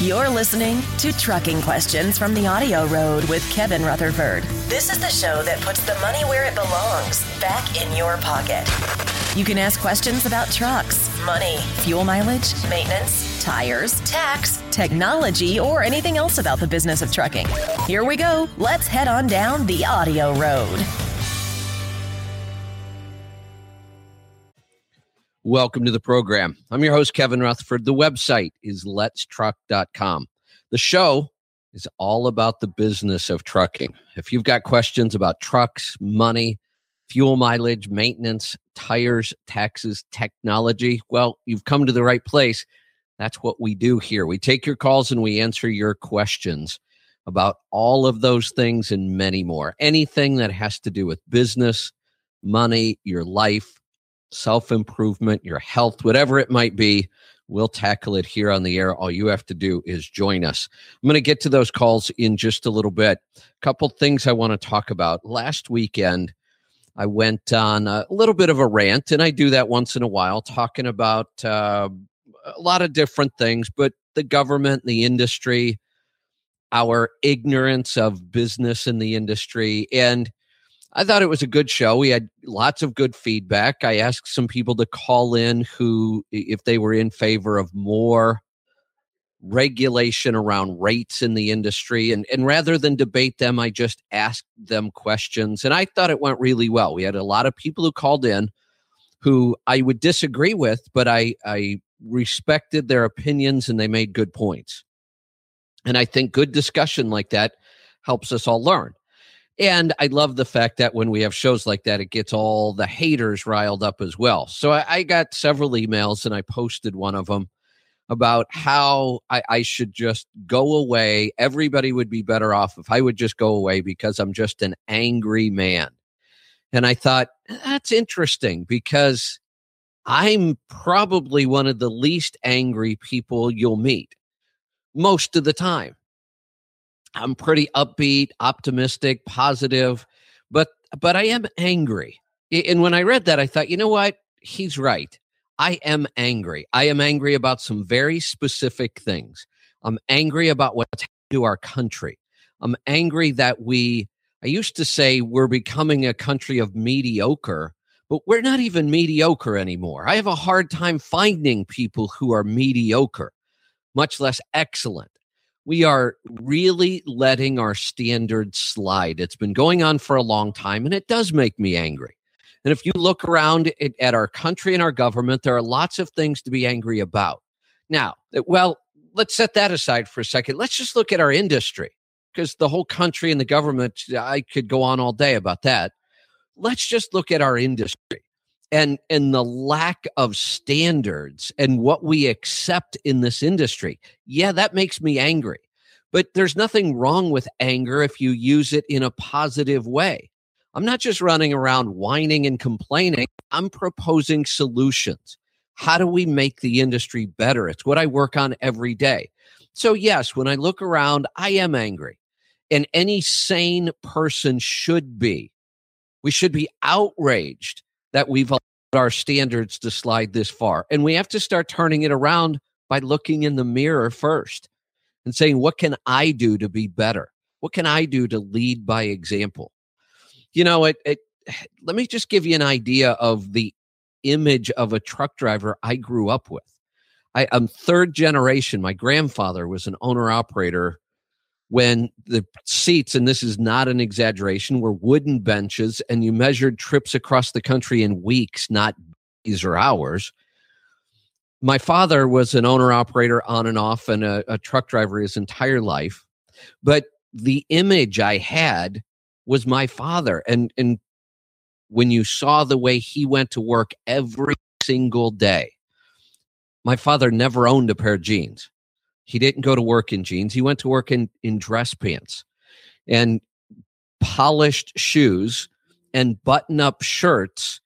You're listening to Trucking Questions from the Audio Road with Kevin Rutherford. This is the show that puts the money where it belongs back in your pocket. You can ask questions about trucks, money, fuel mileage, maintenance, tires, tax, technology, or anything else about the business of trucking. Here we go. Let's head on down the Audio Road. Welcome to the program. I'm your host, Kevin Rutherford. The website is letstruck.com. The show is all about the business of trucking. If you've got questions about trucks, money, fuel mileage, maintenance, tires, taxes, technology, well, you've come to the right place. That's what we do here. We take your calls and we answer your questions about all of those things and many more. Anything that has to do with business, money, your life, self improvement, your health, whatever it might be. We'll tackle it here on the air. All you have to do is join us. I'm going to get to those calls in just a little bit. A couple things I want to talk about. Last weekend, I went on a little bit of a rant, and I do that once in a while, talking about uh, a lot of different things, but the government, the industry, our ignorance of business in the industry. And I thought it was a good show. We had lots of good feedback. I asked some people to call in who, if they were in favor of more regulation around rates in the industry. And, and rather than debate them, I just asked them questions. And I thought it went really well. We had a lot of people who called in who I would disagree with, but I, I respected their opinions and they made good points. And I think good discussion like that helps us all learn. And I love the fact that when we have shows like that, it gets all the haters riled up as well. So I, I got several emails and I posted one of them about how I, I, should just go away. Everybody would be better off if I would just go away because I'm just an angry man. And I thought, that's interesting because I'm probably one of the least angry people you'll meet most of the time. I'm pretty upbeat, optimistic, positive, but but I am angry. And when I read that, I thought, you know what? He's right. I am angry. I am angry about some very specific things. I'm angry about what's to our country. I'm angry that we, I used to say we're becoming a country of mediocre, but we're not even mediocre anymore. I have a hard time finding people who are mediocre, much less excellent we are really letting our standards slide. It's been going on for a long time, and it does make me angry. And if you look around at our country and our government, there are lots of things to be angry about. Now, eh, well, let's set that aside for a second. Let's just look at our industry because the whole country and the government, I could go on all day about that. Let's just look at our industry and and the lack of standards and what we accept in this industry yeah that makes me angry. But there's nothing wrong with anger if you use it in a positive way. I'm not just running around whining and complaining. I'm proposing solutions. How do we make the industry better? It's what i work on every day. So yes when i look around i am angry. And any sane person should be. We should be outraged that we've allowed our standards to slide this far. And we have to start turning it around by looking in the mirror first and saying, what can I do to be better? What can I do to lead by example? You know, it, it let me just give you an idea of the image of a truck driver I grew up with. I, am third generation. My grandfather was an owner operator when the seats, and this is not an exaggeration, were wooden benches and you measured trips across the country in weeks, not days or hours. My father was an owner operator on and off and a, a truck driver his entire life. But the image I had was my father. And, and when you saw the way he went to work every single day, my father never owned a pair of jeans. He didn't go to work in jeans. He went to work in, in dress pants and polished shoes and button up shirts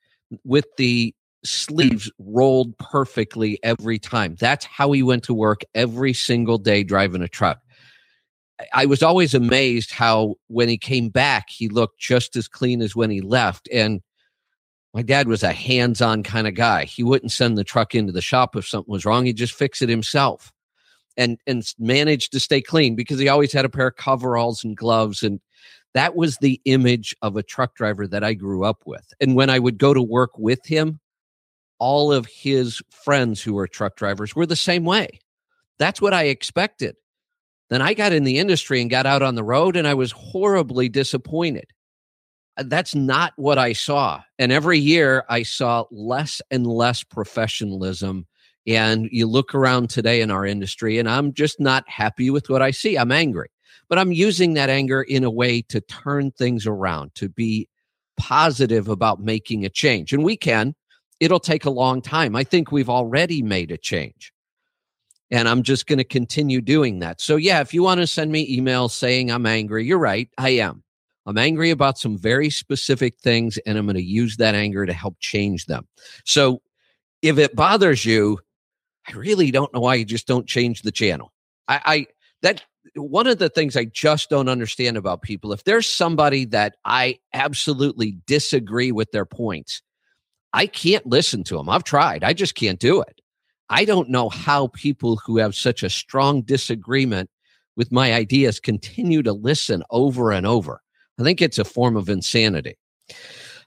with the sleeves rolled perfectly every time. That's how he went to work every single day driving a truck. I was always amazed how when he came back, he looked just as clean as when he left. And my dad was a hands on kind of guy. He wouldn't send the truck into the shop if something was wrong, he'd just fix it himself. And and managed to stay clean because he always had a pair of coveralls and gloves and that was the image of a truck driver that I grew up with. And when I would go to work with him, all of his friends who were truck drivers were the same way. That's what I expected. Then I got in the industry and got out on the road and I was horribly disappointed. Uh, that's not what I saw. And every year I saw less and less professionalism. And you look around today in our industry, and I'm just not happy with what I see. I'm angry, but I'm using that anger in a way to turn things around, to be positive about making a change. And we can. It'll take a long time. I think we've already made a change. And I'm just going to continue doing that. So, yeah, if you want to send me emails saying I'm angry, you're right. I am. I'm angry about some very specific things, and I'm going to use that anger to help change them. So, if it bothers you, I really don't know why you just don't change the channel. I, I that one of the things I just don't understand about people, if there's somebody that I absolutely disagree with their points, I can't listen to them. I've tried. I just can't do it. I don't know how people who have such a strong disagreement with my ideas continue to listen over and over. I think it's a form of insanity.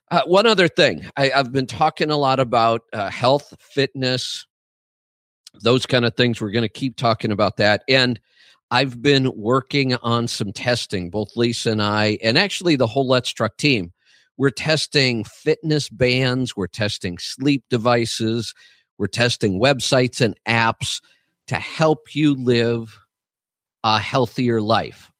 Uh, one other thing I, have been talking a lot about uh, health, fitness, those kind of things. We're going to keep talking about that. And I've been working on some testing, both Lisa and I, and actually the whole Let's Truck team. We're testing fitness bands, we're testing sleep devices, we're testing websites and apps to help you live a healthier life.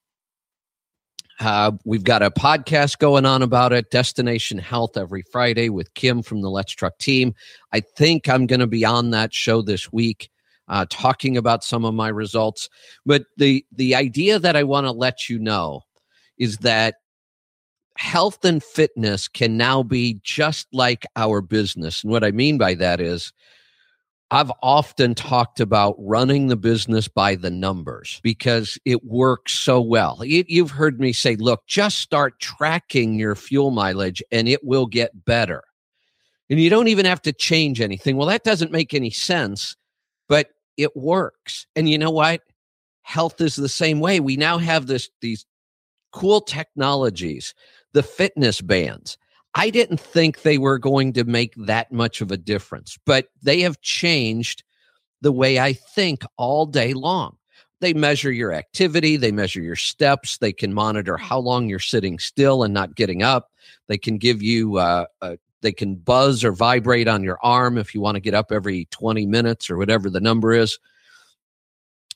Uh, we've got a podcast going on about it, Destination Health, every Friday with Kim from the Let's Truck team. I think I'm going to be on that show this week, uh, talking about some of my results. But the the idea that I want to let you know is that health and fitness can now be just like our business. And what I mean by that is I've often talked about running the business by the numbers because it works so well. You've heard me say, look, just start tracking your fuel mileage and it will get better. And you don't even have to change anything. Well, that doesn't make any sense, but it works. And you know what? Health is the same way. We now have this these cool technologies, the fitness bands I didn't think they were going to make that much of a difference, but they have changed the way I think all day long. They measure your activity, they measure your steps, they can monitor how long you're sitting still and not getting up. They can give you, uh, uh, they can buzz or vibrate on your arm if you want to get up every 20 minutes or whatever the number is.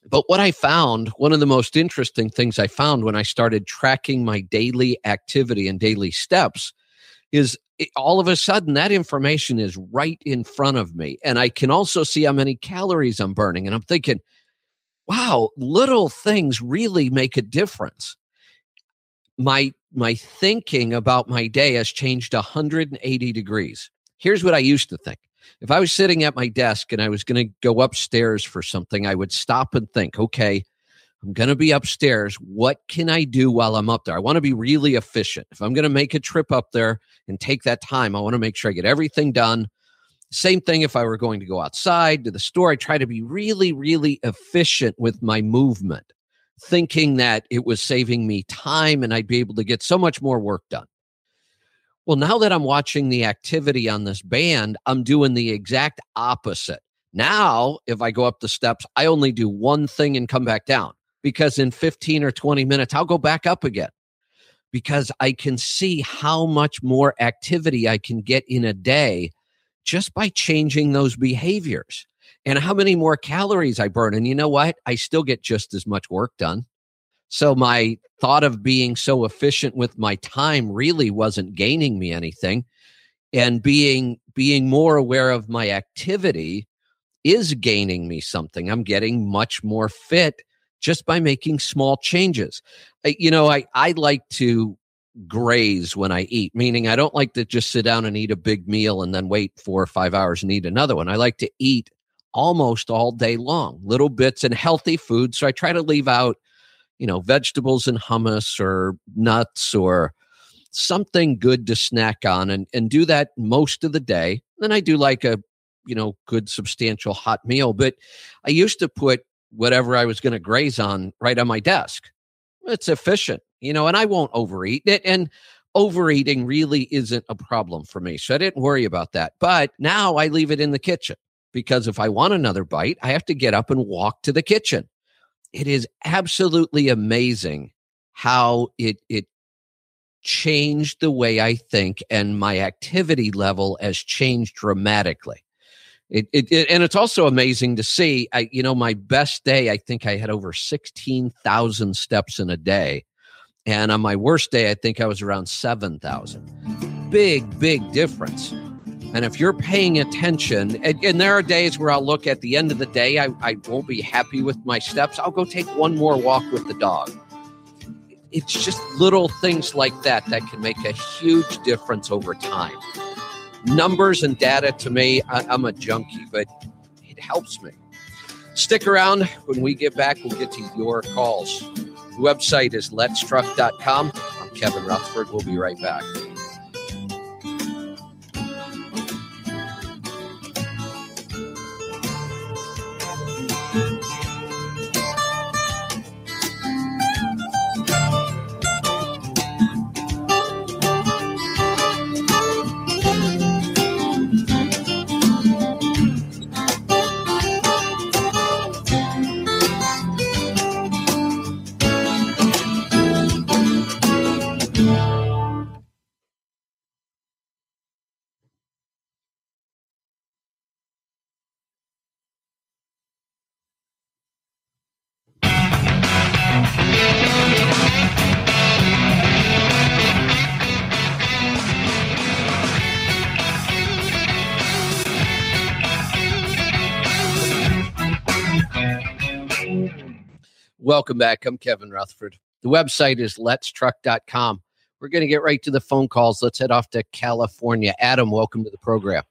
But what I found, one of the most interesting things I found when I started tracking my daily activity and daily steps is all of a sudden that information is right in front of me. And I can also see how many calories I'm burning. And I'm thinking, wow, little things really make a difference. My my thinking about my day has changed 180 degrees. Here's what I used to think. If I was sitting at my desk and I was going to go upstairs for something, I would stop and think, okay, I'm going to be upstairs. What can I do while I'm up there? I want to be really efficient. If I'm going to make a trip up there and take that time, I want to make sure I get everything done. Same thing if I were going to go outside to the store. I try to be really, really efficient with my movement, thinking that it was saving me time and I'd be able to get so much more work done. Well, now that I'm watching the activity on this band, I'm doing the exact opposite. Now, if I go up the steps, I only do one thing and come back down because in 15 or 20 minutes, I'll go back up again because I can see how much more activity I can get in a day just by changing those behaviors and how many more calories I burn. And you know what? I still get just as much work done. So my thought of being so efficient with my time really wasn't gaining me anything. And being being more aware of my activity is gaining me something. I'm getting much more fit just by making small changes. You know, I, I like to graze when I eat, meaning I don't like to just sit down and eat a big meal and then wait four or five hours and eat another one. I like to eat almost all day long, little bits and healthy food. So I try to leave out, you know, vegetables and hummus or nuts or something good to snack on and, and do that most of the day. Then I do like a, you know, good substantial hot meal. But I used to put whatever I was going to graze on right on my desk. It's efficient, you know, and I won't overeat it. And overeating really isn't a problem for me. So I didn't worry about that. But now I leave it in the kitchen because if I want another bite, I have to get up and walk to the kitchen. It is absolutely amazing how it it changed the way I think and my activity level has changed dramatically. It, it, it, and it's also amazing to see. I, you know, my best day, I think I had over sixteen thousand steps in a day, and on my worst day, I think I was around seven thousand. Big, big difference. And if you're paying attention, and, and, there are days where I'll look at the end of the day, I, I won't be happy with my steps. I'll go take one more walk with the dog. It's just little things like that that can make a huge difference over time. Numbers and data to me, I, I'm a junkie, but it helps me. Stick around. When we get back, we'll get to your calls. The website is letstruck.com. I'm Kevin Rutherford. We'll be right back. Welcome back. I'm Kevin Rutherford. The website is letstruck.com. We're going to get right to the phone calls. Let's head off to California. Adam, welcome to the program.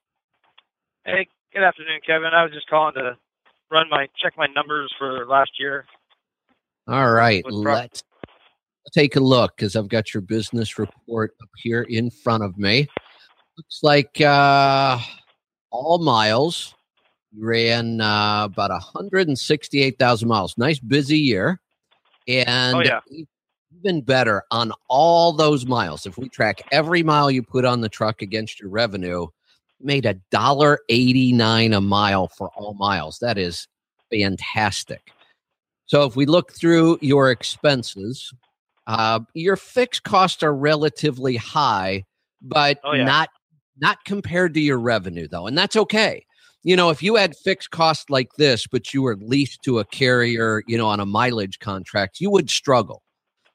Hey, good afternoon, Kevin. I was just calling to run my check my numbers for last year. All right, let's take a look because I've got your business report up here in front of me. Looks like uh, all miles ran uh, about 168,000 miles. Nice busy year. And oh, yeah. even better on all those miles. If we track every mile you put on the truck against your revenue, made a dollar 89 a mile for all miles. That is fantastic. So if we look through your expenses, uh, your fixed costs are relatively high, but oh, yeah. not not compared to your revenue though, and that's okay you know, if you had fixed costs like this, but you were leased to a carrier, you know, on a mileage contract, you would struggle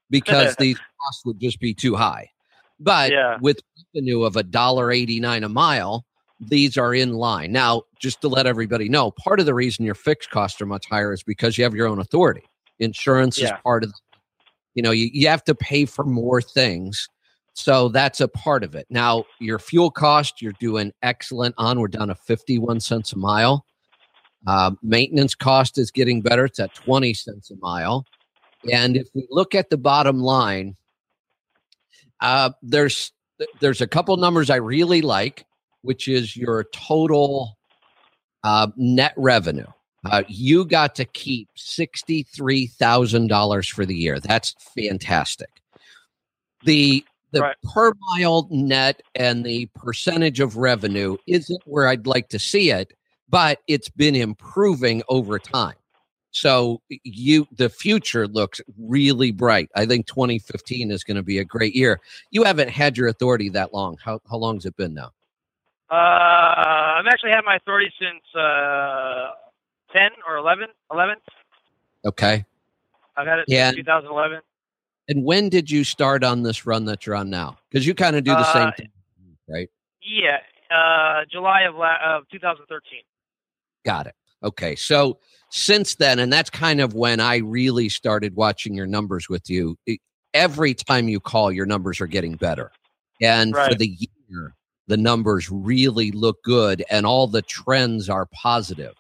because these costs would just be too high. But yeah. with revenue of a dollar eighty nine a mile, these are in line. Now, just to let everybody know, part of the reason your fixed costs are much higher is because you have your own authority. Insurance yeah. is part of, the, you know, you, you have to pay for more things so that's a part of it. Now, your fuel cost, you're doing excellent on. We're down to 51 cents a mile. Uh, maintenance cost is getting better. It's at 20 cents a mile. And if we look at the bottom line, uh, there's there's a couple numbers I really like, which is your total uh, net revenue. Uh, you got to keep sixty three thousand dollars for the year. That's fantastic. The the right. per mile net and the percentage of revenue isn't where I'd like to see it, but it's been improving over time. So you the future looks really bright. I think 2015 is going to be a great year. You haven't had your authority that long. How how long has it been now? Uh, I've actually had my authority since uh, 10 or 11. 11. Okay. I've had it Yeah. since 2011. And when did you start on this run that you're on now? Because you kind of do the same Uh, thing, right? Yeah, uh, July of, la- of 2013. Got it. Okay. So since then, and that's kind of when I really started watching your numbers with you. every time you call, your numbers are getting better. And for the year, the numbers really look good and all the trends are positive.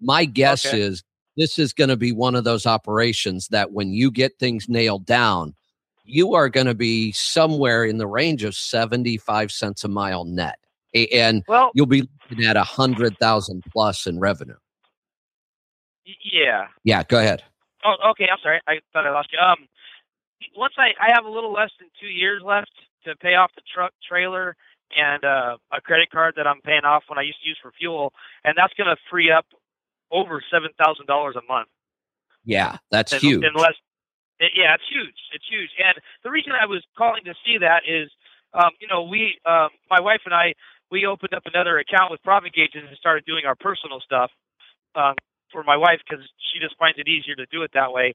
My guess Okay. is this is going to be one of those operations that when you get things nailed down, you are going to be somewhere in the range of 75 cents a mile net. And Well, you'll be looking at a hundred thousand plus in revenue. yeah. Yeah, go ahead. Oh, okay. I'm sorry. I thought I lost you. Um, once I I have a little less than two years left to pay off the truck trailer and uh, a credit card that I'm paying off when I used to use for fuel, and that's going to free up over seven thousand dollars a month. Yeah, that's and, huge. Unless, yeah, it's huge. It's huge. And the reason I was calling to see that is, um, you know, we, um, my wife and I, we opened up another account with Profit Gauges and started doing our personal stuff um, for my wife because she just finds it easier to do it that way.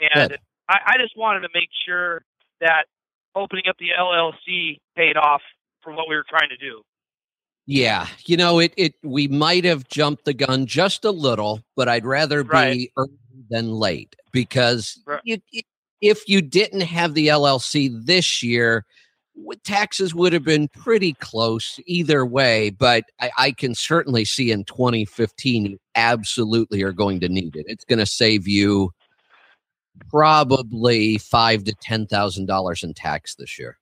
And I, I just wanted to make sure that opening up the LLC paid off for what we were trying to do. Yeah, you know, it it we might have jumped the gun just a little, but I'd rather be early than late because Right. you- if you didn't have the LLC this year, taxes would have been pretty close either way. But I, I can certainly see in 2015 you absolutely are going to need it. It's going to save you probably five to ten thousand dollars in tax this year.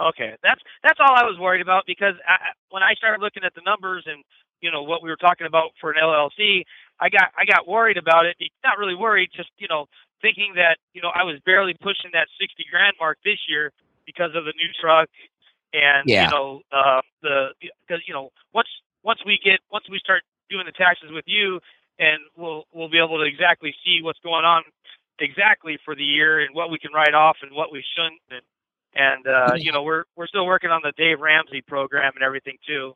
Okay, that's that's all I was worried about because I, when I started looking at the numbers and you know what we were talking about for an LLC, I got I got worried about it. Not really worried, just you know thinking that you know I was barely pushing that sixty grand mark this year because of the new truck and Yeah. you know uh, the because you know once once we get once we start doing the taxes with you and we'll we'll be able to exactly see what's going on exactly for the year and what we can write off and what we shouldn't and and uh, you know we're we're still working on the Dave Ramsey program and everything too.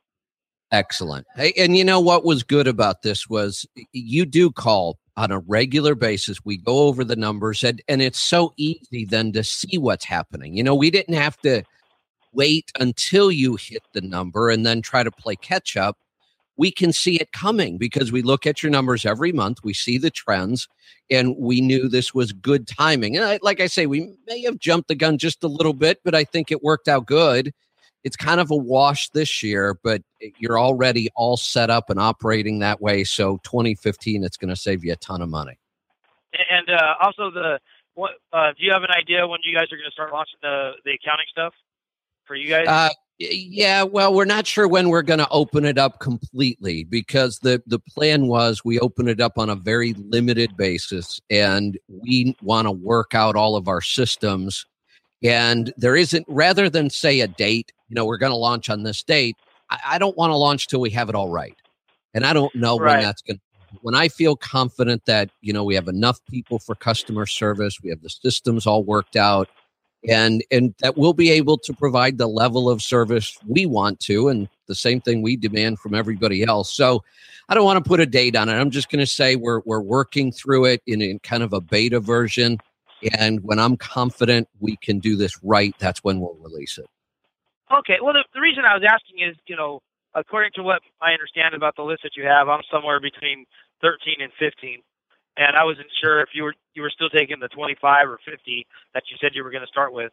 Excellent. Hey, and you know what was good about this was you do call on a regular basis. We go over the numbers and, and it's so easy then to see what's happening. You know, we didn't have to wait until you hit the number and then try to play catch up. We can see it coming because we look at your numbers every month. We see the trends and we knew this was good timing. And I, like I say, we may have jumped the gun just a little bit, but I think it worked out good it's kind of a wash this year, but you're already all set up and operating that way. So 2015, it's going to save you a ton of money. And uh, also the what uh, do you have an idea when you guys are going to start launching the the accounting stuff for you guys? Uh, yeah, well, we're not sure when we're going to open it up completely because the the plan was we open it up on a very limited basis, and we want to work out all of our systems. And there isn't rather than say a date, you know, we're going to launch on this date. I, I don't want to launch till we have it all right, and I don't know when that's going. to When I feel confident that you know we have enough people for customer service, we have the systems all worked out, and and that we'll be able to provide the level of service we want to and the same thing we demand from everybody else. So i don't want to put a date on it. I'm just going to say we're we're working through it in, in kind of a beta version and when i'm confident we can do this right that's when we'll release it. Okay. Well, the, the reason I was asking is, you know, according to what I understand about the list that you have, I'm somewhere between 13 and 15, and I wasn't sure if you were you were still taking the 25 or 50 that you said you were going to start with.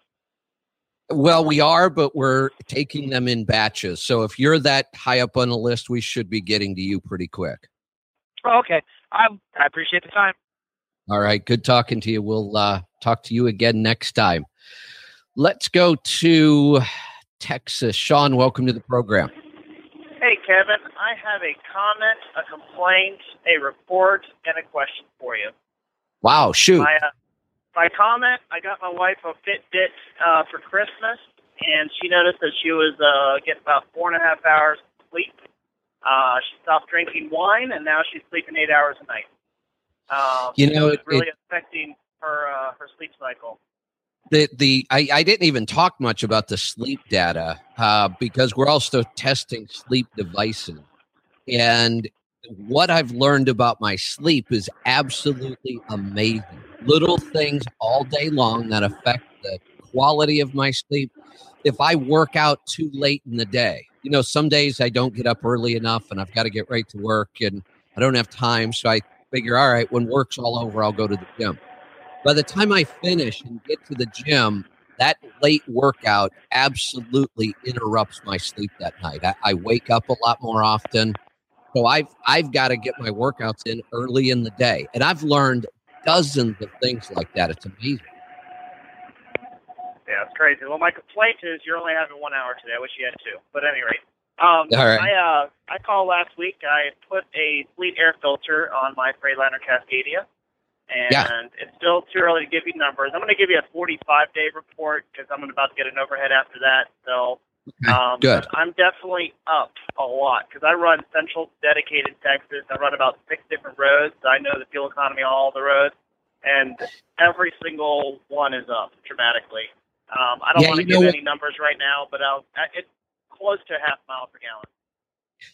well we are but we're taking them in batches so if you're that high up on the list we should be getting to you pretty quick Oh, okay. I I appreciate the time. All right. Good talking to you. We'll uh, talk to you again next time. Let's go to Texas. Sean, welcome to the program. Hey, Kevin, I have a comment, a complaint, a report, and a question for you. Wow. Shoot. My, uh, my comment, I got my wife a Fitbit uh, for Christmas, and she noticed that she was uh, getting about four and a half hours of sleep. Uh, she stopped drinking wine, and now she's sleeping eight hours a night. Um, You know, it's it- really affecting her uh, her sleep cycle. the the I, I didn't even talk much about the sleep data uh, because we're also testing sleep devices and what i've learned about my sleep is absolutely amazing little things all day long that affect the quality of my sleep if i work out too late in the day you know some days i don't get up early enough and i've got to get right to work and i don't have time so i figure all right when work's all over i'll go to the gym by the time I finish and get to the gym, that late workout absolutely interrupts my sleep that night. I, I wake up a lot more often. So I've I've got to get my workouts in early in the day. And I've learned dozens of things like that. It's amazing. Yeah, it's crazy. Well, my complaint is you're only having one hour today. I wish you had two. But at any rate, Um, All right. I uh, I called last week. I put a fleet air filter on my Freightliner Cascadia, and Yeah. it's still too early to give you numbers. I'm going to give you a 45 day report because I'm about to get an overhead after that. So um, good. I'm definitely up a lot because I run Central dedicated Texas. I run about six different roads. So I know the fuel economy on all the roads, and every single one is up dramatically. Um, I don't Yeah, want to give any numbers right now, but I'll, it's close to a half mile per gallon.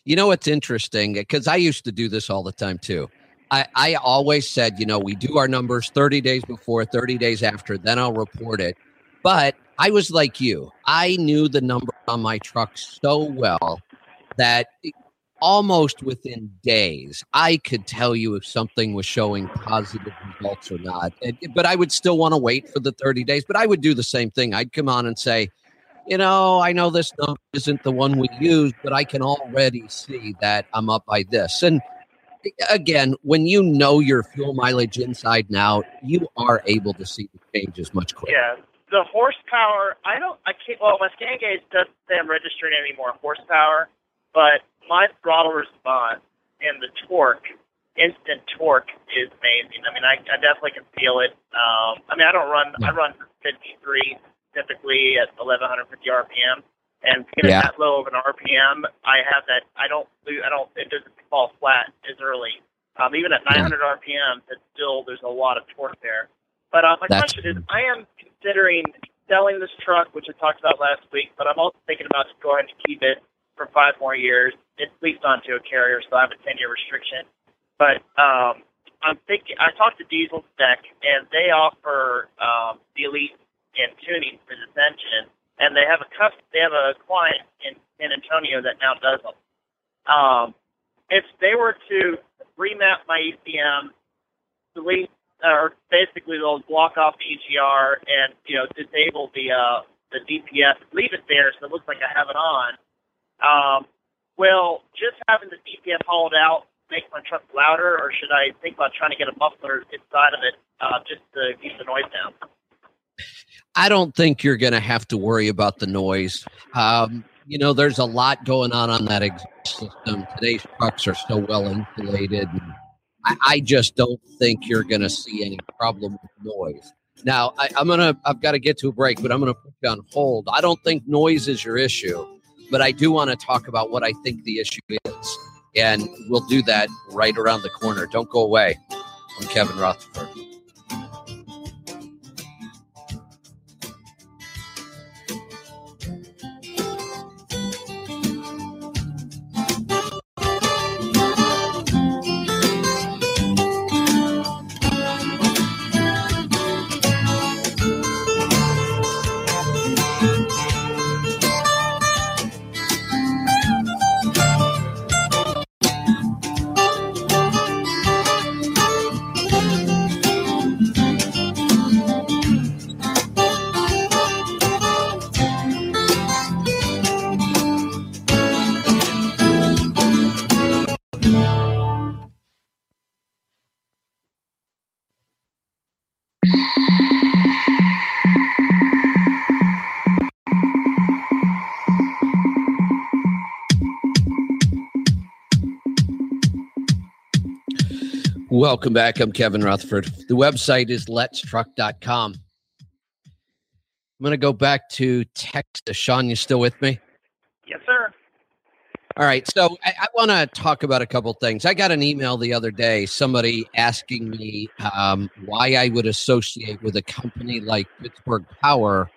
You know what's interesting? Because I used to do this all the time too. I, I always said, you know, we do our numbers 30 days before, 30 days after, then I'll report it. But I was like you. I knew the number on my truck so well that almost within days, I could tell you if something was showing positive results or not. Eh, but I would still want to wait for the 30 days. But I would do the same thing. I'd come on and say, you know, I know this number isn't the one we use, but I can already see that I'm up by this. And eh, again, when you know your fuel mileage inside and out, you are able to see the changes much quicker. Yeah, the horsepower. I don't. I can't. Well, my ScanGauge doesn't say I'm registering any more horsepower, but my throttle response and the torque, instant torque, is amazing. I mean, I, I definitely can feel it. Um, I mean, I don't run. I run 53 typically at 1150 RPM, and getting Yeah. that low of an RPM, I have that. I don't. I don't. It doesn't fall flat as early. Um, even at 900 RPM, it's still there's a lot of torque there. But uh, my That's- question is, I am considering selling this truck, which I talked about last week, but I'm also thinking about just going to keep it for five more years. It's leased onto a carrier, so I have a 10 year restriction. But um, I'm thinking, I talked to Diesel Spec, and they offer um, the delete and tuning for this engine, and they have a cus- they have a client in San Antonio that now does them. Um, if they were to remap my ECM, delete or basically they'll block off the EGR and you know disable the uh, the DPF, leave it there so it looks like I have it on. Um, will just having the DPF hauled out make my truck louder, or should I think about trying to get a muffler inside of it uh, just to keep the noise down? I don't think you're going to have to worry about the noise. Um, you know, there's a lot going on on that exhaust system. Today's trucks are so well insulated. And I, I just don't think you're going to see any problem with noise. Now, I, I'm gonna. I've got to get to a break, but I'm gonna put you on hold. I don't think noise is your issue, but I do want to talk about what I think the issue is, and we'll do that right around the corner. Don't go away. I'm Kevin Rutherford. Welcome back. I'm Kevin Rutherford. The website is letstruck.com. I'm going to go back to Texas. Sean, you still with me? Yes, sir. All right. So I, I want to talk about a couple things. I got an email the other day, somebody asking me um, why I would associate with a company like Pittsburgh Power,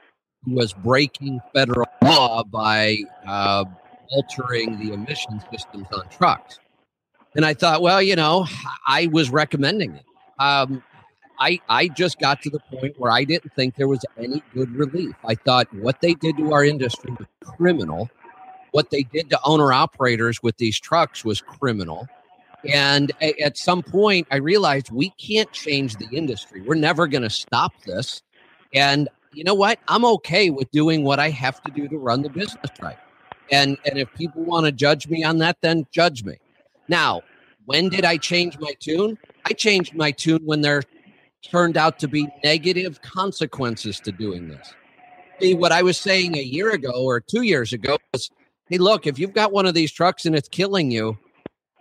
who was breaking federal law by uh, altering the emission systems on trucks. And I thought, well, you know, I was recommending it. Um, I I just got to the point where I didn't think there was any good relief. I thought what they did to our industry was criminal. What they did to owner operators with these trucks was criminal. And a- at some point, I realized we can't change the industry. We're never going to stop this. And you know what? I'm okay with doing what I have to do to run the business right. And and if people want to judge me on that, then judge me. Now, when did I change my tune? I changed my tune when there turned out to be negative consequences to doing this. See, what I was saying a year ago or two years ago was hey, look, if you've got one of these trucks and it's killing you,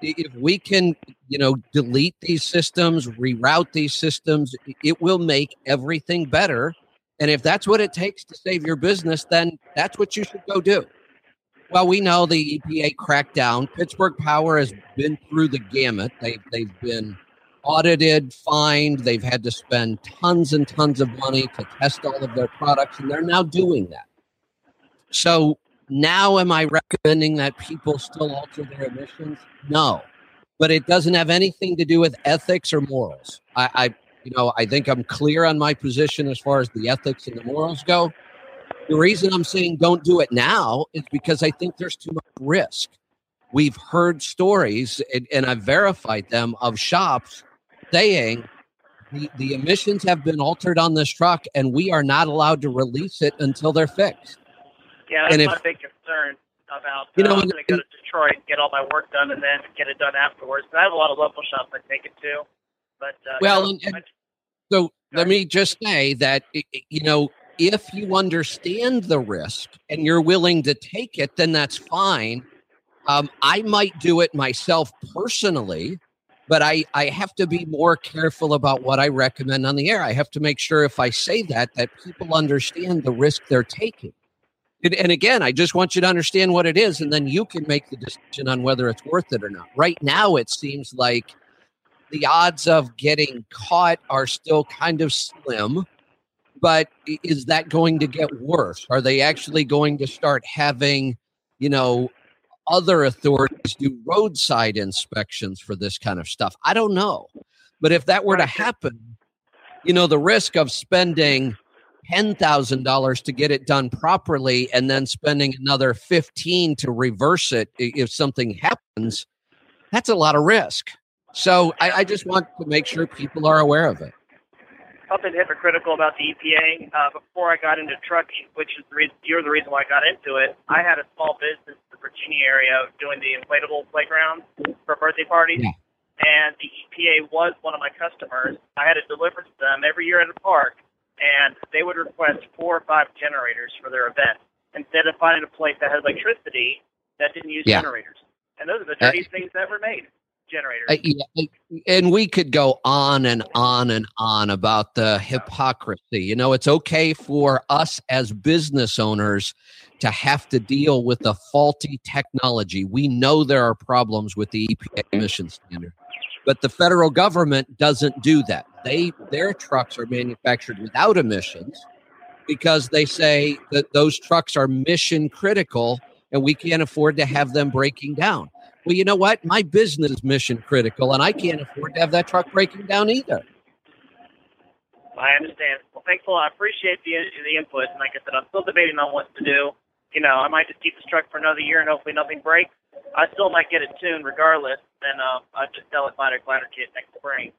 if we can, you know, delete these systems, reroute these systems, it will make everything better. And if that's what it takes to save your business, then that's what you should go do. Well, we know the EPA crackdown. Pittsburgh Power has been through the gamut. They've they've been audited, fined. They've had to spend tons and tons of money to test all of their products, and they're now doing that. So now, am I recommending that people still alter their emissions? No, but it doesn't have anything to do with ethics or morals. I, I you know, I think I'm clear on my position as far as the ethics and the morals go. The reason I'm saying don't do it now is because I think there's too much risk. We've heard stories, and, and I've verified them, of shops saying the, the emissions have been altered on this truck and we are not allowed to release it until they're fixed. Yeah, that's and if, my big concern about you know, uh, I'm going to go to Detroit, get all my work done, and then get it done afterwards. I have a lot of local shops I take it to. But uh, well, and, and so let me just say that you know if you understand the risk and you're willing to take it, then that's fine. Um, I might do it myself personally, but I, I have to be more careful about what I recommend on the air. I have to make sure if I say that, that people understand the risk they're taking. And, and again, I just want you to understand what it is, and then you can make the decision on whether it's worth it or not. Right now, it seems like the odds of getting caught are still kind of slim but is that going to get worse? Are they actually going to start having, you know, other authorities do roadside inspections for this kind of stuff? I don't know. But if that were to happen, you know, the risk of spending $10,000 to get it done properly and then spending another 15 to reverse it if something happens, that's a lot of risk. So I, I just want to make sure people are aware of it something hypocritical about the EPA. Uh, before I got into trucking, which is the reason you're the reason why I got into it, I had a small business in the Virginia area doing the inflatable playgrounds for birthday parties. Yeah. And the EPA was one of my customers. I had to deliver to them every year at a park, and they would request four or five generators for their event instead of finding a place that had electricity that didn't use yeah. generators. And those are the dirtiest uh, things ever made generators. Uh, yeah, and we could go on and on and on about the hypocrisy. You know, it's okay for us as business owners to have to deal with the faulty technology. We know there are problems with the EPA emission standard, but the federal government doesn't do that. They their trucks are manufactured without emissions because they say that those trucks are mission critical and we can't afford to have them breaking down. Well, you know what? My business is mission critical, and I can't afford to have that truck breaking down either. I understand. Well, thanks a lot. I appreciate the the input. And like I said, I'm still debating on what to do. You know, I might just keep this truck for another year and hopefully nothing breaks. I still might get it tuned regardless. Then uh, I'll just sell it glider glider kit next spring.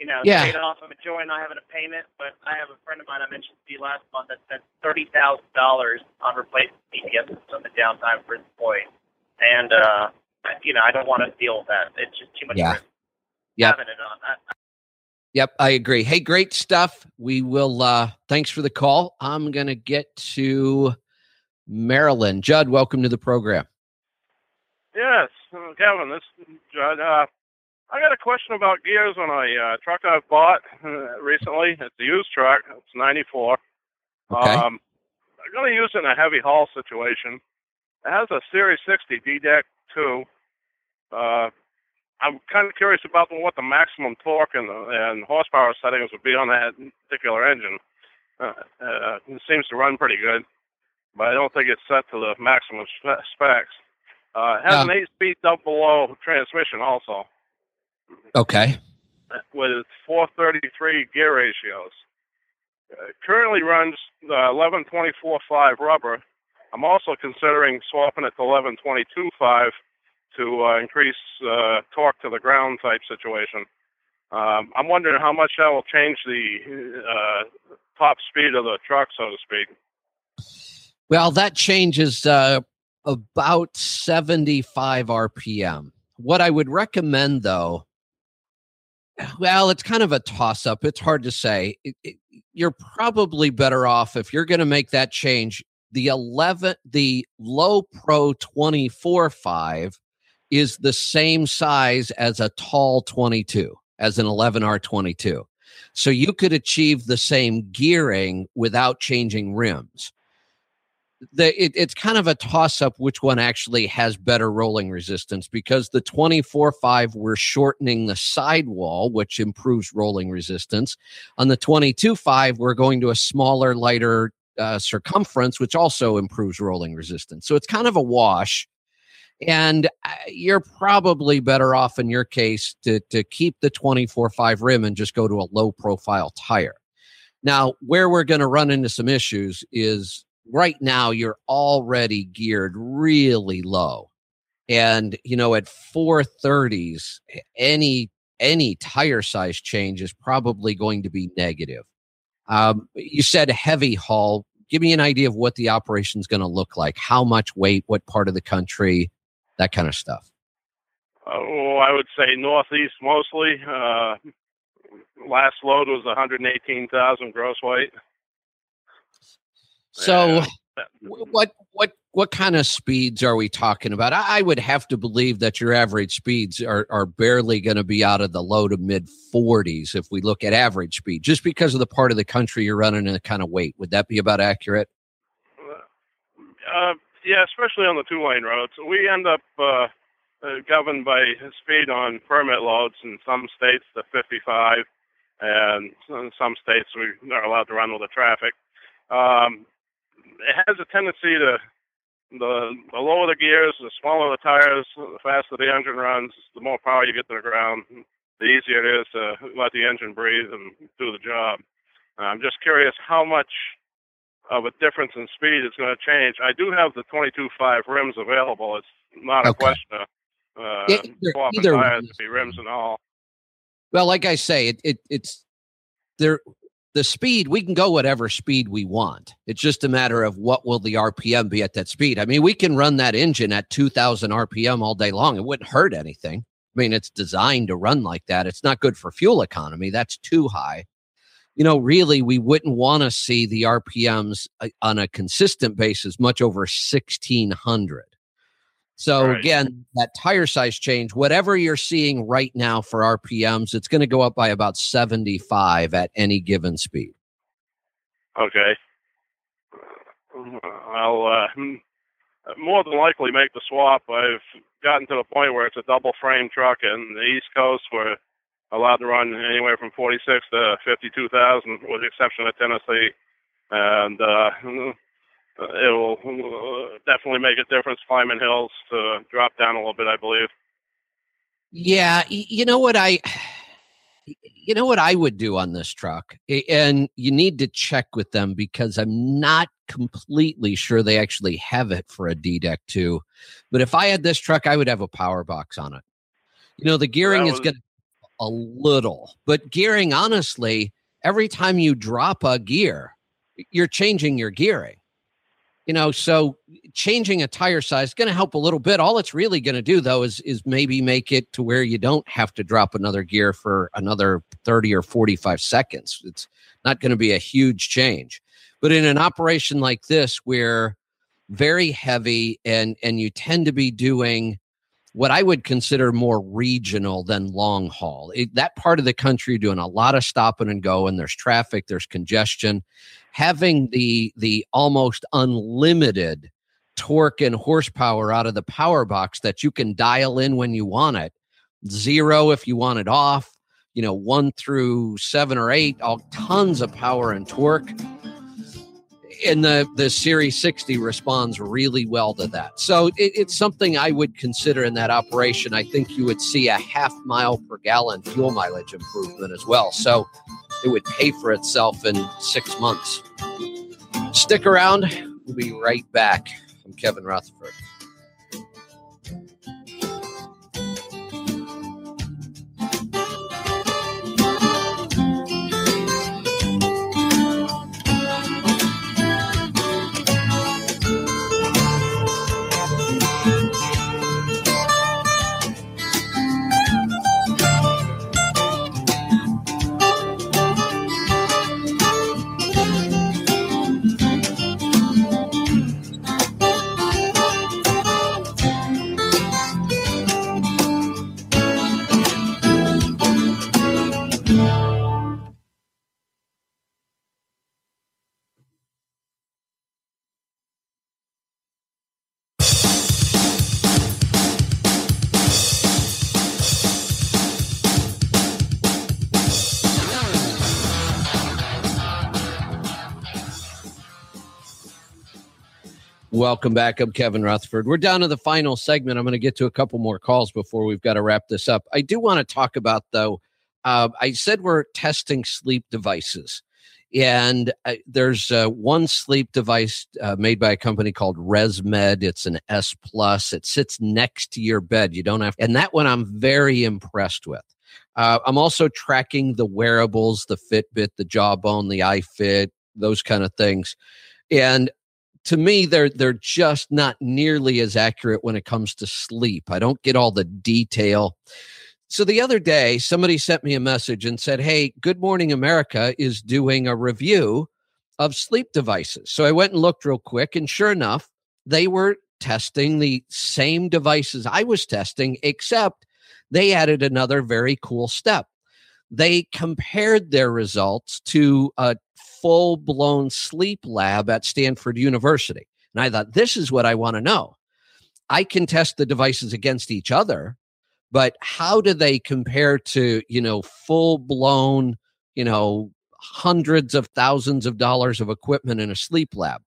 You know, yeah. paid off. I'm enjoying not having a payment, but I have a friend of mine I mentioned to you last month that spent thirty thousand dollars on replacing DPF system and downtime for his employees. And uh, you know, I don't want to deal with that. It's just too much yeah. risk yep. it on. I, Yep, I agree. Hey, great stuff. We will uh thanks for the call. I'm going to get to Maryland. Judd, welcome to the program. Yes, uh, Kevin, this Judd. Uh, I got a question about gears on a uh, truck I've bought uh, recently. It's a used truck. It's 94. Okay. Um, I'm going to use it in a heavy haul situation. It has a Series 60 DDEC too. Uh, I'm kind of curious about what the maximum torque and, and horsepower settings would be on that particular engine. Uh, uh, it seems to run pretty good, but I don't think it's set to the maximum specs. Uh, it has an eight-speed double-below transmission also. Okay. With 433 gear ratios. Uh, currently runs uh, 11.24.5 rubber. I'm also considering swapping it to 11.22.5 to uh, increase uh, torque to the ground type situation. Um, I'm wondering how much that will change the uh, top speed of the truck, so to speak. Well, that changes uh, about 75 RPM. What I would recommend, though, well, it's kind of a toss up. It's hard to say. It, it, you're probably better off if you're going to make that change the 11 the low pro 24.5 is the same size as a tall 22 as an 11r22 so you could achieve the same gearing without changing rims. The it, it's kind of a toss up which one actually has better rolling resistance because the 24.5 we're shortening the sidewall which improves rolling resistance. On the 22.5 we're going to a smaller lighter uh, circumference which also improves rolling resistance. So it's kind of a wash. And uh, you're probably better off in your case to, to keep the 24.5 rim and just go to a low profile tire. Now where we're going to run into some issues is right now you're already geared really low. And you know at 430s any any tire size change is probably going to be negative um, you said heavy haul. Give me an idea of what the operation is going to look like. How much weight what part of the country that kind of stuff. Oh i would say northeast mostly. Uh, last load was 118000 gross weight. So, what what what kind of speeds are we talking about? I would have to believe that your average speeds are are barely going to be out of the low to mid 40s if we look at average speed, just because of the part of the country you're running and the kind of weight. Would that be about accurate? Uh, yeah, especially on the two lane roads. We end up uh, uh, governed by speed on permit loads in some states, the 55, and in some states we are allowed to run with the traffic. Um, it has a tendency to the the lower the gears, the smaller the tires, the faster the engine runs, the more power you get to the ground, the easier it is to let the engine breathe and do the job. I'm just curious how much of a difference in speed is going to change. I do have the 22.5 rims available. It's not a question of uh, either, swapping either tires to be rims and all. Well, like I say, it, it it's there the speed we can go whatever speed we want. It's just a matter of what will the rpm be at that speed. I mean we can run that engine at 2000 rpm all day long. It wouldn't hurt anything. I mean it's designed to run like that. It's not good for fuel economy. That's too high. You know really we wouldn't want to see the rpms uh, on a consistent basis much over 1600 so right. again, that tire size change, whatever you're seeing right now for RPMs, it's going to go up by about 75 at any given speed. Okay. I'll uh, hmm, more than likely make the swap. I've gotten to the point where it's a double frame truck and the East Coast were allowed to run anywhere from 46 to 52,000 with the exception of Tennessee. And uh, uh, it will uh, definitely make a difference climbing hills to drop down a little bit, I believe. Yeah, you know what I you know what I would do on this truck? And you need to check with them because I'm not completely sure they actually have it for a DDEC too. But if I had this truck, I would have a power box on it. You know, the gearing was- is going a little, but gearing honestly, every time you drop a gear, you're changing your gearing you know so changing a tire size is going to help a little bit. All it's really going to do though is is maybe make it to where you don't have to drop another gear for another 30 or 45 seconds. It's not going to be a huge change. But in an operation like this where very heavy and and you tend to be doing what I would consider more regional than long haul. It, that part of the country doing a lot of stopping and go, and there's traffic, there's congestion. Having the the almost unlimited torque and horsepower out of the power box that you can dial in when you want it, zero if you want it off, you know, one through seven or eight, all tons of power and torque and the the Series 60 responds really well to that. So it, it's something I would consider in that operation. I think you would see a half mile per gallon fuel mileage improvement as well. So it would pay for itself in six months. Stick around. We'll be right back. I'm Kevin Rutherford. Welcome back. I'm Kevin Rutherford. We're down to the final segment. I'm going to get to a couple more calls before we've got to wrap this up. I do want to talk about, though, uh, I said we're testing sleep devices. And uh, there's uh, one sleep device uh, made by a company called ResMed. It's an S plus. It sits next to your bed. You don't have, and that one I'm very impressed with. Uh, I'm also tracking the wearables, the Fitbit, the Jawbone, the iFit, those kind of things. And to me they're they're just not nearly as accurate when it comes to sleep. I don't get all the detail. So the other day somebody sent me a message and said, "Hey, Good Morning America is doing a review of sleep devices." So I went and looked real quick and sure enough, they were testing the same devices I was testing except they added another very cool step. They compared their results to a full blown sleep lab at Stanford University. And I thought, this is what I want to know. I can test the devices against each other, but how do they compare to, you know, full blown, you know, hundreds of thousands of dollars of equipment in a sleep lab?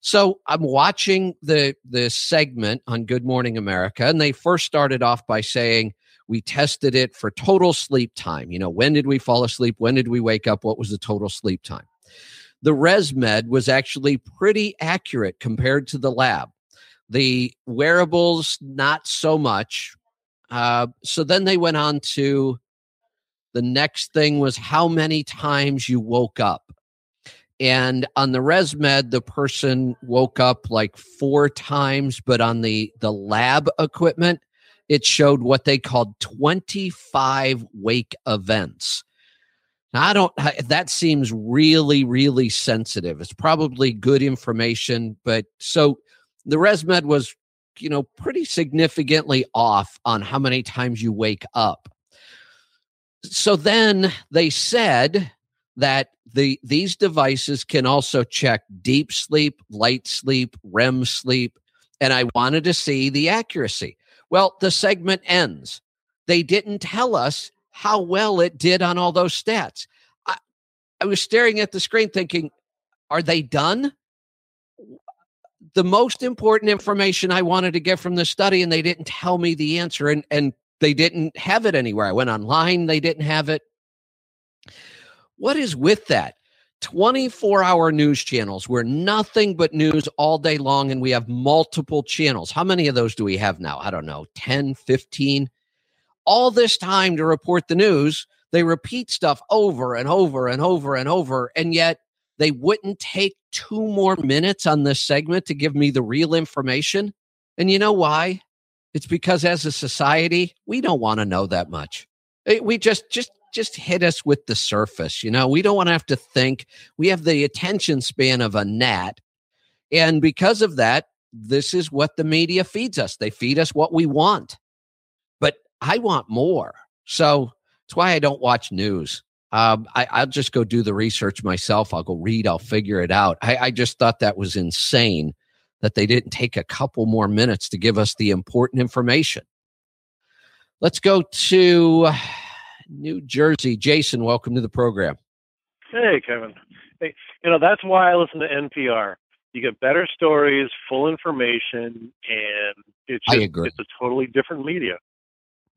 So I'm watching the the segment on Good Morning America, and they first started off by saying we tested it for total sleep time. You know, when did we fall asleep? When did we wake up? What was the total sleep time? The ResMed was actually pretty accurate compared to the lab. The wearables, not so much. Uh, so then they went on to the next thing was how many times you woke up. And on the ResMed, the person woke up like four times, but on the the lab equipment, it showed what they called 25 wake events. Now, I don't, that seems really, really sensitive. It's probably good information, but so the ResMed was, you know, pretty significantly off on how many times you wake up. So then they said that the these devices can also check deep sleep, light sleep, REM sleep, and I wanted to see the accuracy. Well, the segment ends. They didn't tell us how well it did on all those stats. I, I was staring at the screen thinking, are they done? The most important information I wanted to get from the study, and they didn't tell me the answer, and, and they didn't have it anywhere. I went online, they didn't have it. What is with that? 24 hour news channels. We're nothing but news all day long, and we have multiple channels. How many of those do we have now? I don't know, 10, 15. All this time to report the news, they repeat stuff over and over and over and over, and yet they wouldn't take two more minutes on this segment to give me the real information. And you know why? It's because as a society, we don't want to know that much. We just just just hit us with the surface. You know, we don't want to have to think. We have the attention span of a gnat. And because of that, this is what the media feeds us. They feed us what we want. But I want more. So that's why I don't watch news. Um, I, will just go do the research myself. I'll go read, I'll figure it out. I, I just thought that was insane that they didn't take a couple more minutes to give us the important information. Let's go to New Jersey. Jason, welcome to the program. Hey, Kevin. Hey, you know, that's why I listen to NPR. You get better stories, full information, and it's just, I agree. it's a totally different media.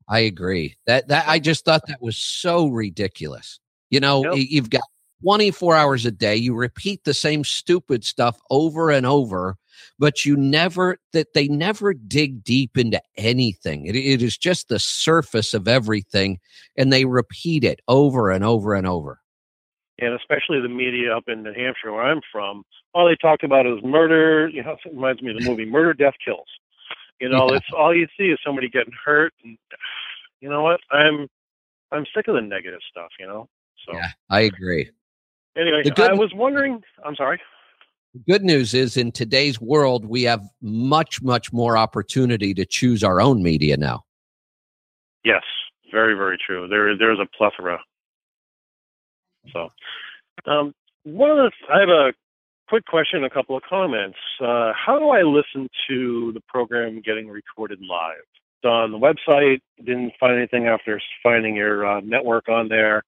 I agree. That that I just thought that was so ridiculous. You know, yep. you've got 24 hours a day, you repeat the same stupid stuff over and over but you never that they never dig deep into anything. It, it is just the surface of everything, and they repeat it over and over and over. And especially the media up in New Hampshire, where I'm from, all they talk about is murder. You know, it reminds me of the movie Murder, Death, Kills. You know, yeah. it's all you see is somebody getting hurt. And you know what? I'm I'm sick of the negative stuff. You know. So yeah, I agree. Anyway, good- I was wondering. I'm sorry. Good news is in today's world, we have much, much more opportunity to choose our own media now. Yes, very, very true. There, there's a plethora. So, um, one of the, I have a quick question, a couple of comments. Uh, how do I listen to the program getting recorded live? So on the website, didn't find anything after finding your uh, network on there,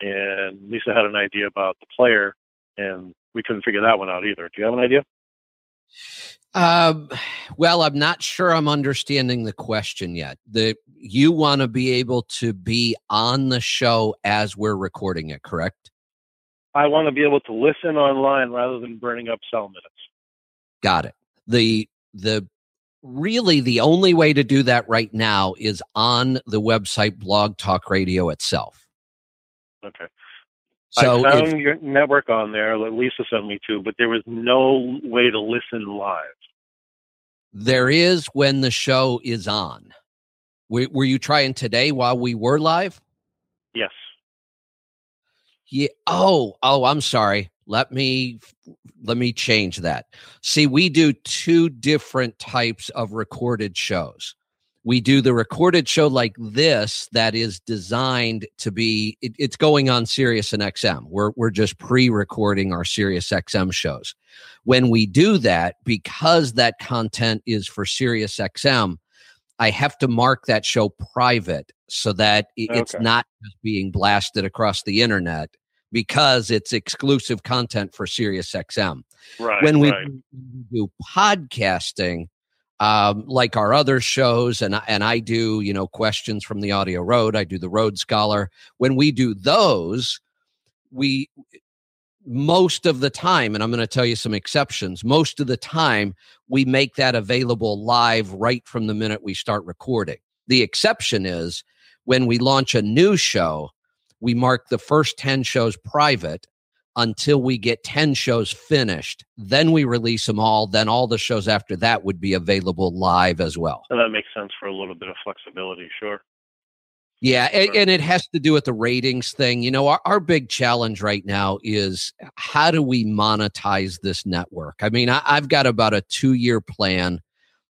and Lisa had an idea about the player, and we couldn't figure that one out either. Do you have an idea? Um, well, I'm not sure I'm understanding the question yet. The you want to be able to be on the show as we're recording it, correct? I want to be able to listen online rather than burning up cell minutes. Got it. The the really the only way to do that right now is on the website Blog Talk Radio itself. Okay. So I found if- your network on there Lisa sent me to, but there was no way to listen live. there is when the show is on. Were, were you trying today while we were live? Yes. Yeah. Oh, oh, I'm sorry. Let me let me change that. See, we do two different types of recorded shows. We do the recorded show like this that is designed to be it, it's going on Sirius and XM. We're we're just pre-recording our Sirius XM shows. When we do that, because that content is for Sirius XM, I have to mark that show private so that i- it's not just being blasted across the internet because it's exclusive content for Sirius XM. Right. when we right. do podcasting, um, like our other shows, and and I do, you know, questions from the Audio Road. I do the Road Scholar. When we do those, we most of the time, and I'm going to tell you some exceptions. Most of the time, we make that available live right from the minute we start recording. The exception is when we launch a new show, we mark the first 10 shows private until we get 10 shows finished. Then we release them all. Then all the shows after that would be available live as well. And that makes sense for a little bit of flexibility, sure. Yeah, and, and it has to do with the ratings thing. You know, our, our big challenge right now is how do we monetize this network? I mean, I, I've got about a two year plan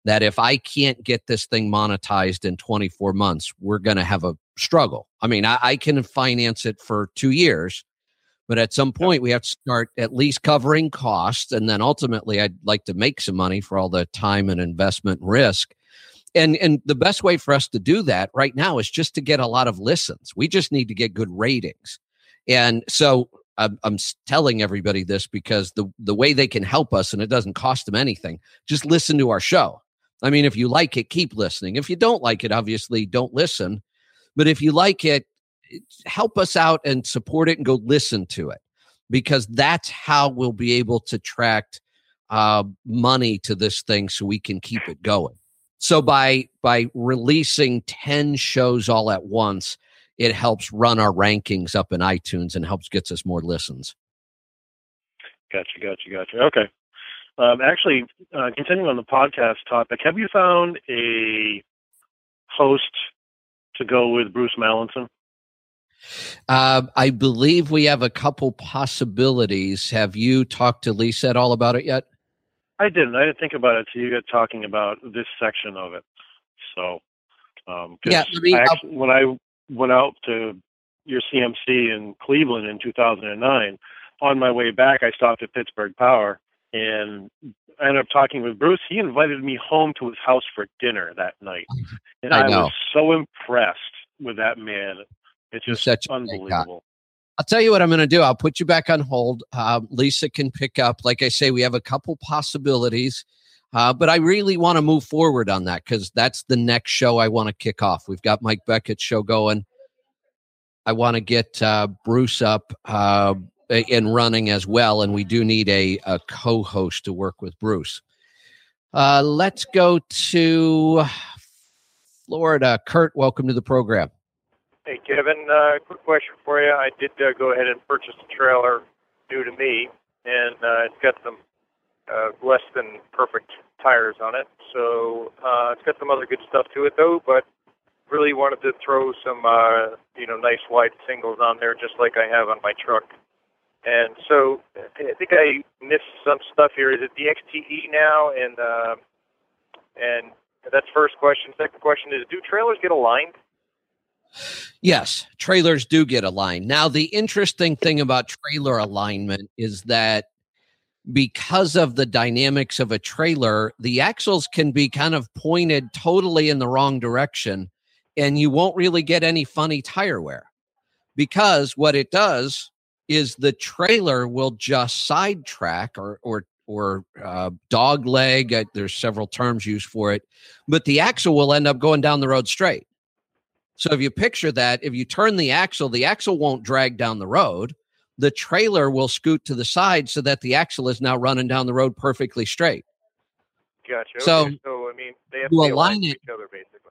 that if I can't get this thing monetized in 24 months, we're going to have a struggle. I mean, I, I can finance it for two years, but at some point we have to start at least covering costs. And then ultimately, I'd like to make some money for all the time and investment risk. And and the best way for us to do that right now is just to get a lot of listens. We just need to get good ratings. And so i'm, I'm telling everybody this because the the way they can help us and it doesn't cost them anything just listen to our show. I mean if you like it keep listening. If you don't like it obviously don't listen. But if you like it help us out and support it and go listen to it because that's how we'll be able to track uh, money to this thing so we can keep it going so by by releasing 10 shows all at once, it helps run our rankings up in iTunes and helps gets us more listens. Gotcha, gotcha, gotcha. Okay. Um, actually, uh, continuing on the podcast topic, have you found a host to go with Bruce Mallinson? Uh, I believe we have a couple possibilities. Have you talked to Lisa at all about it yet? I didn't. I didn't think about it until you got talking about this section of it. So, um, Yeah, me- I actually, when I went out to your CMC in Cleveland in 2009, on my way back, I stopped at Pittsburgh Power and I ended up talking with Bruce. He invited me home to his house for dinner that night, and I I, was so impressed with that man. It's just such a great guy. unbelievable. I'll tell you what I'm going to do. I'll put you back on hold. Uh, Lisa can pick up. Like I say, we have a couple possibilities, uh, but I really want to move forward on that because that's the next show I want to kick off. We've got Mike Beckett's show going. I want to get uh, Bruce up uh, and running as well, and we do need a, a co-host to work with Bruce. Uh, let's go to Florida. Kurt, welcome to the program. Hey, Kevin, uh, quick question for you. I did uh, go ahead and purchase a trailer new to me, and uh, it's got some uh, less than perfect tires on it. So uh, it's got some other good stuff to it, though, but really wanted to throw some, uh, you know, nice wide singles on there, just like I have on my truck. And so I think I missed some stuff here. Is it the XTE now? And uh, and that's first question. Second question is, do trailers get aligned? Yes, trailers do get aligned. Now, the interesting thing about trailer alignment is that because of the dynamics of a trailer, the axles can be kind of pointed totally in the wrong direction, and you won't really get any funny tire wear. Because what it does is the trailer will just sidetrack or or or uh, dog leg. Uh, there's several terms used for it, but the axle will end up going down the road straight. So if you picture that, if you turn the axle, the axle won't drag down the road. The trailer will scoot to the side so that the axle is now running down the road perfectly straight. Gotcha. So, okay. so I mean, they have to align it- each other, basically.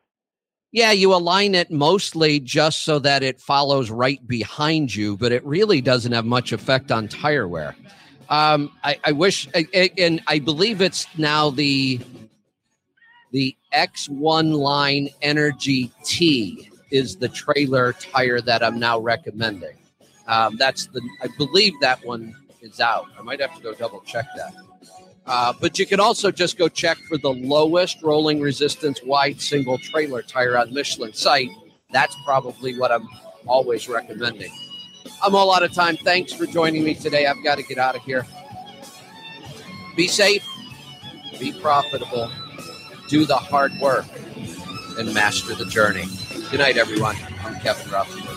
Yeah, you align it mostly just so that it follows right behind you, but it really doesn't have much effect on tire wear. Um, I, I wish, and I believe it's now the the X1 line Energy T is the trailer tire that I'm now recommending. Um, that's the, I believe that one is out. I might have to go double check that. Uh, but you can also just go check for the lowest rolling resistance wide single trailer tire on Michelin site. That's probably what I'm always recommending. I'm all out of time. Thanks for joining me today. I've got to get out of here. Be safe, be profitable, do the hard work, and master the journey. Good night, everyone. I'm Kevin Rutherford.